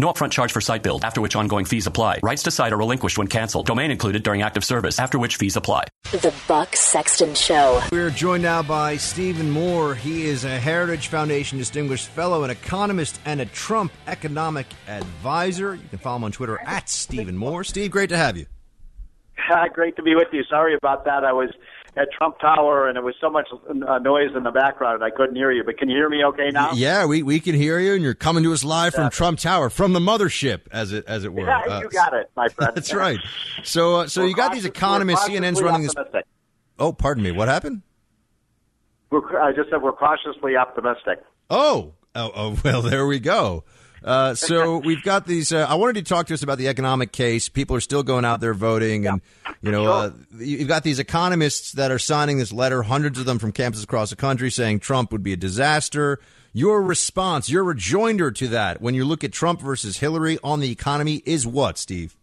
No upfront charge for site build, after which ongoing fees apply. Rights to site are relinquished when canceled. Domain included during active service, after which fees apply. The Buck Sexton Show. We're joined now by Stephen Moore. He is a Heritage Foundation Distinguished Fellow, an economist, and a Trump economic advisor. You can follow him on Twitter at Stephen Moore. Steve, great to have you. great to be with you. Sorry about that. I was at Trump Tower, and there was so much uh, noise in the background, I couldn't hear you. But can you hear me okay now? Yeah, we, we can hear you, and you're coming to us live from. Trump Tower, from the mothership, as it as it were. Yeah, uh, you got it, my friend. That's right. So, uh, so you got these economists. CNN's running this. Oh, pardon me. What happened? We're, I just said we're cautiously optimistic. Oh, oh, oh well, there we go. Uh, so we've got these. Uh, I wanted to talk to us about the economic case. People are still going out there voting, and you know, uh, you've got these economists that are signing this letter, hundreds of them from campuses across the country, saying Trump would be a disaster. Your response, your rejoinder to that, when you look at Trump versus Hillary on the economy, is what, Steve?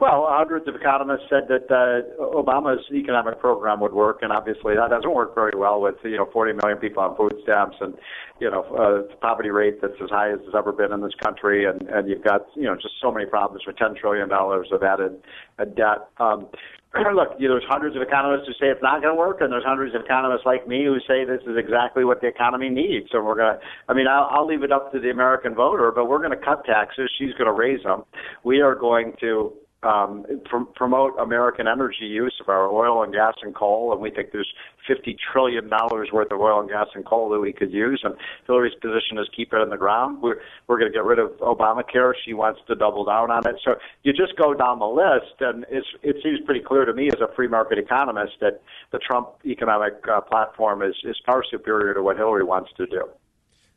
Well, hundreds of economists said that uh, Obama's economic program would work, and obviously that doesn't work very well with you know 40 million people on food stamps and you know uh, poverty rate that's as high as it's ever been in this country, and and you've got you know just so many problems with 10 trillion dollars of added uh, debt. Um, look, you know, there's hundreds of economists who say it's not going to work, and there's hundreds of economists like me who say this is exactly what the economy needs. So we're going to, I mean, I'll, I'll leave it up to the American voter, but we're going to cut taxes. She's going to raise them. We are going to um, pr- promote American energy use of our oil and gas and coal, and we think there's 50 trillion dollars worth of oil and gas and coal that we could use. And Hillary's position is keep it in the ground. We're we're going to get rid of Obamacare. She wants to double down on it. So you just go down the list, and it's, it seems pretty clear to me as a free market economist that the Trump economic uh, platform is is far superior to what Hillary wants to do.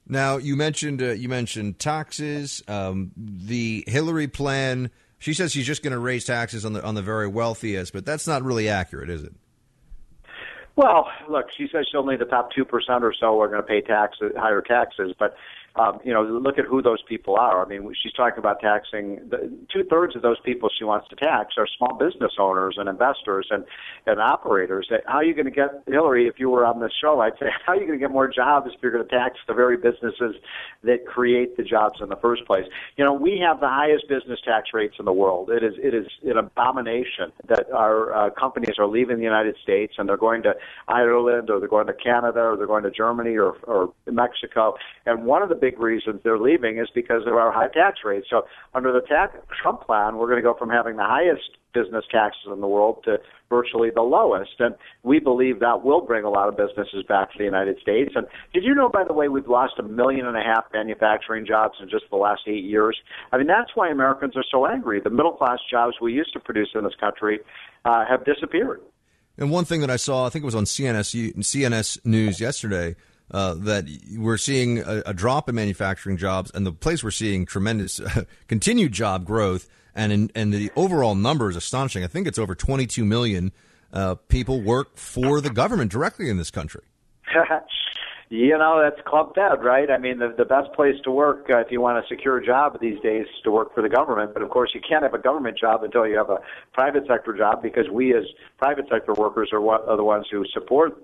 Now you mentioned uh, you mentioned taxes. Um, the Hillary plan she says she's just going to raise taxes on the on the very wealthiest, but that's not really accurate, is it? Well, look, she says only the top two percent or so are going to pay taxes, higher taxes, but um, you know, look at who those people are. I mean, she's talking about taxing two thirds of those people she wants to tax are small business owners and investors and and operators. How are you going to get Hillary? If you were on this show, I'd say, how are you going to get more jobs if you're going to tax the very businesses that create the jobs in the first place? You know, we have the highest business tax rates in the world. It is it is an abomination that our uh, companies are leaving the United States and they're going to Ireland or they're going to Canada or they're going to Germany or or Mexico. And one of the big reasons they're leaving is because of our high tax rates. So under the tax Trump plan, we're going to go from having the highest business taxes in the world to virtually the lowest. And we believe that will bring a lot of businesses back to the United States. And did you know, by the way, we've lost a million and a half manufacturing jobs in just the last eight years? I mean, that's why Americans are so angry. The middle class jobs we used to produce in this country uh, have disappeared. And one thing that I saw, I think it was on CNS, CNS News yesterday, uh, that we're seeing a, a, drop in manufacturing jobs, and the place we're seeing tremendous continued job growth, and in, and the overall number is astonishing. I think it's over 22 million uh, people work for the government directly in this country. you know that's club fed, right? I mean, the the best place to work uh, if you want a secure job these days is to work for the government. But of course, you can't have a government job until you have a private sector job because we as private sector workers are, what, are the ones who support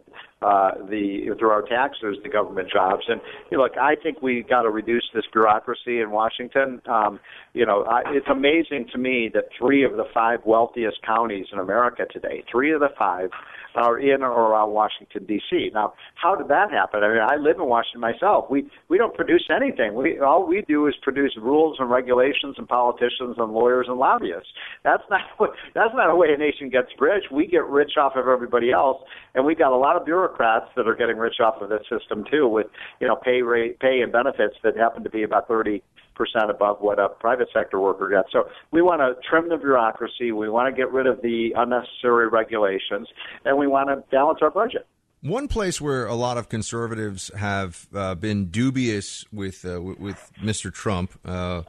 uh, the through our taxes the government jobs. And you know, look, I think we got to reduce this bureaucracy in Washington. Um, you know, I, it's amazing to me that three of the five wealthiest counties in America today, three of the five, are in or around Washington D.C. Now, how did that happen? I mean, I live in Washington myself. We we don't produce anything. We all we do is produce rules and regulations and politicians and lawyers and lobbyists. That's not that's not a way a nation gets rich. We get rich off of everybody else, and we've got a lot of bureaucrats that are getting rich off of this system too, with you know pay rate, pay and benefits that happen to be about thirty percent above what a private sector worker gets. So we want to trim the bureaucracy. We want to get rid of the unnecessary regulations, and we want to balance our budget. One place where a lot of conservatives have uh, been dubious with uh, with Mr. Trump uh,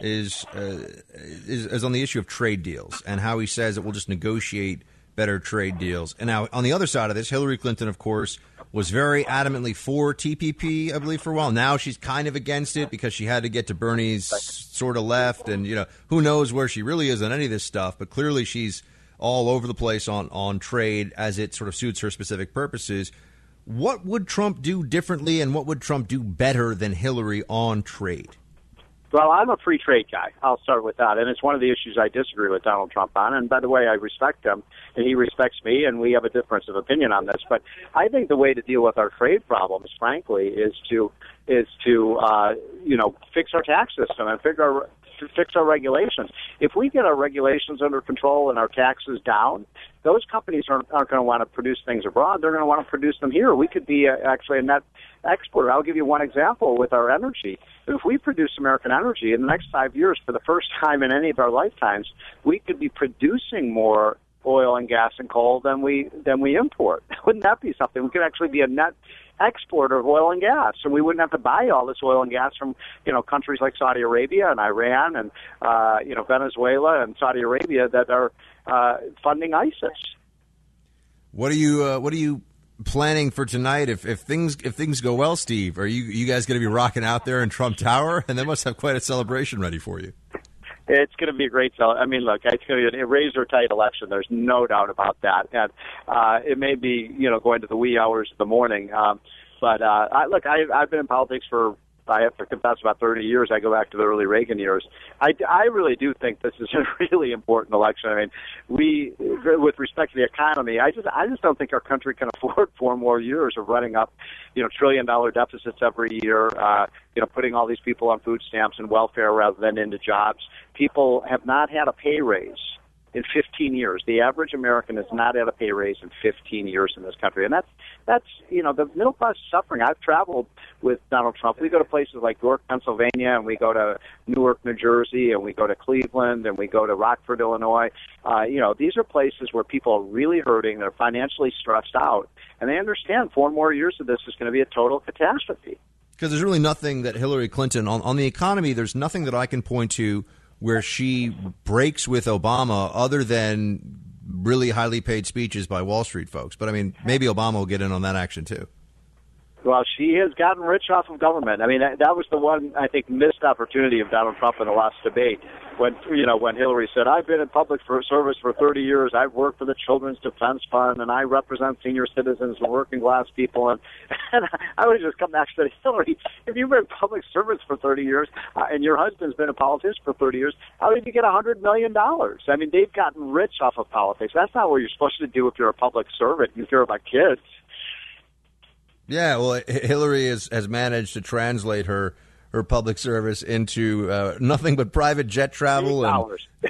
is, uh, is, is on the issue of trade deals and how he says that we'll just negotiate better trade deals. And now on the other side of this, Hillary Clinton, of course, was very adamantly for TPP, I believe, for a while. Now she's kind of against it because she had to get to Bernie's sort of left, and you know who knows where she really is on any of this stuff. But clearly, she's all over the place on on trade as it sort of suits her specific purposes. What would Trump do differently, and what would Trump do better than Hillary on trade? Well, I'm a free trade guy. I'll start with that. And it's one of the issues I disagree with Donald Trump on. And by the way, I respect him and he respects me and we have a difference of opinion on this. But I think the way to deal with our trade problems, frankly, is to is to uh, you know fix our tax system and figure fix our regulations. If we get our regulations under control and our taxes down, those companies aren't, aren't going to want to produce things abroad. They're going to want to produce them here. We could be a, actually a net exporter. I'll give you one example with our energy. If we produce American energy in the next five years, for the first time in any of our lifetimes, we could be producing more oil and gas and coal than we than we import. Wouldn't that be something? We could actually be a net exporter of oil and gas, and we wouldn't have to buy all this oil and gas from you know countries like Saudi Arabia and Iran and uh, you know Venezuela and Saudi Arabia that are uh, funding ISIS. What are you uh, What are you planning for tonight? If if things if things go well, Steve, are you you guys going to be rocking out there in Trump Tower? And they must have quite a celebration ready for you. It's going to be a great. sell. I mean, look, it's going to be a razor tight election. There's no doubt about that, and uh, it may be you know going to the wee hours of the morning. Um, but uh, I, look, I, I've been in politics for I have to confess about 30 years. I go back to the early Reagan years. I, I really do think this is a really important election. I mean, we, with respect to the economy, I just, I just don't think our country can afford four more years of running up, you know, trillion dollar deficits every year. Uh, you know, putting all these people on food stamps and welfare rather than into jobs. People have not had a pay raise in 15 years. The average American has not had a pay raise in 15 years in this country, and that's that's you know the middle class suffering. I've traveled with Donald Trump. We go to places like York, Pennsylvania, and we go to Newark, New Jersey, and we go to Cleveland, and we go to Rockford, Illinois. Uh, you know, these are places where people are really hurting. They're financially stressed out, and they understand four more years of this is going to be a total catastrophe. Because there's really nothing that Hillary Clinton on, on the economy. There's nothing that I can point to where she breaks with Obama other than really highly paid speeches by Wall Street folks. But I mean, maybe Obama will get in on that action too. Well, she has gotten rich off of government. I mean, that was the one I think missed opportunity of Donald Trump in the last debate when you know when Hillary said, "I've been in public for service for 30 years. I've worked for the Children's Defense Fund, and I represent senior citizens and working class people." And, and I would just come back to Hillary. If you've been in public service for 30 years uh, and your husband's been a politician for 30 years, how did you get hundred million dollars? I mean, they've gotten rich off of politics. That's not what you're supposed to do if you're a public servant. You care about kids. Yeah, well, Hillary has, has managed to translate her her public service into uh, nothing but private jet travel and,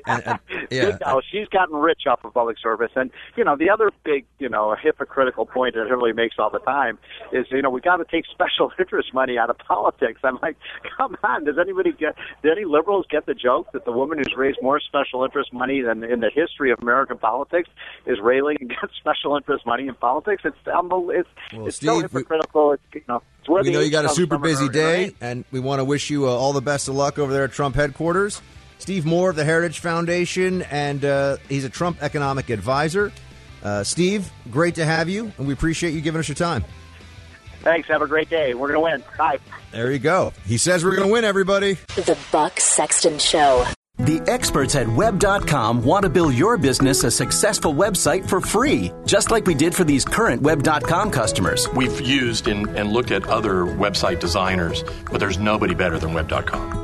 and, and yeah. She's gotten rich off of public service, and you know the other big, you know, hypocritical point that Hillary makes all the time is, you know, we got to take special interest money out of politics. I'm like, come on, does anybody get? Do any liberals get the joke that the woman who's raised more special interest money than in the history of American politics is railing against special interest money in politics? It's. It's, well, it's Steve, so hypocritical. It's, you know. We know you got a super busy day, and we want to wish you uh, all the best of luck over there at Trump headquarters. Steve Moore of the Heritage Foundation, and uh, he's a Trump economic advisor. Uh, Steve, great to have you, and we appreciate you giving us your time. Thanks. Have a great day. We're going to win. Bye. There you go. He says we're going to win, everybody. The Buck Sexton Show. The experts at web.com want to build your business a successful website for free, just like we did for these current web.com customers. We've used and, and looked at other website designers, but there's nobody better than web.com.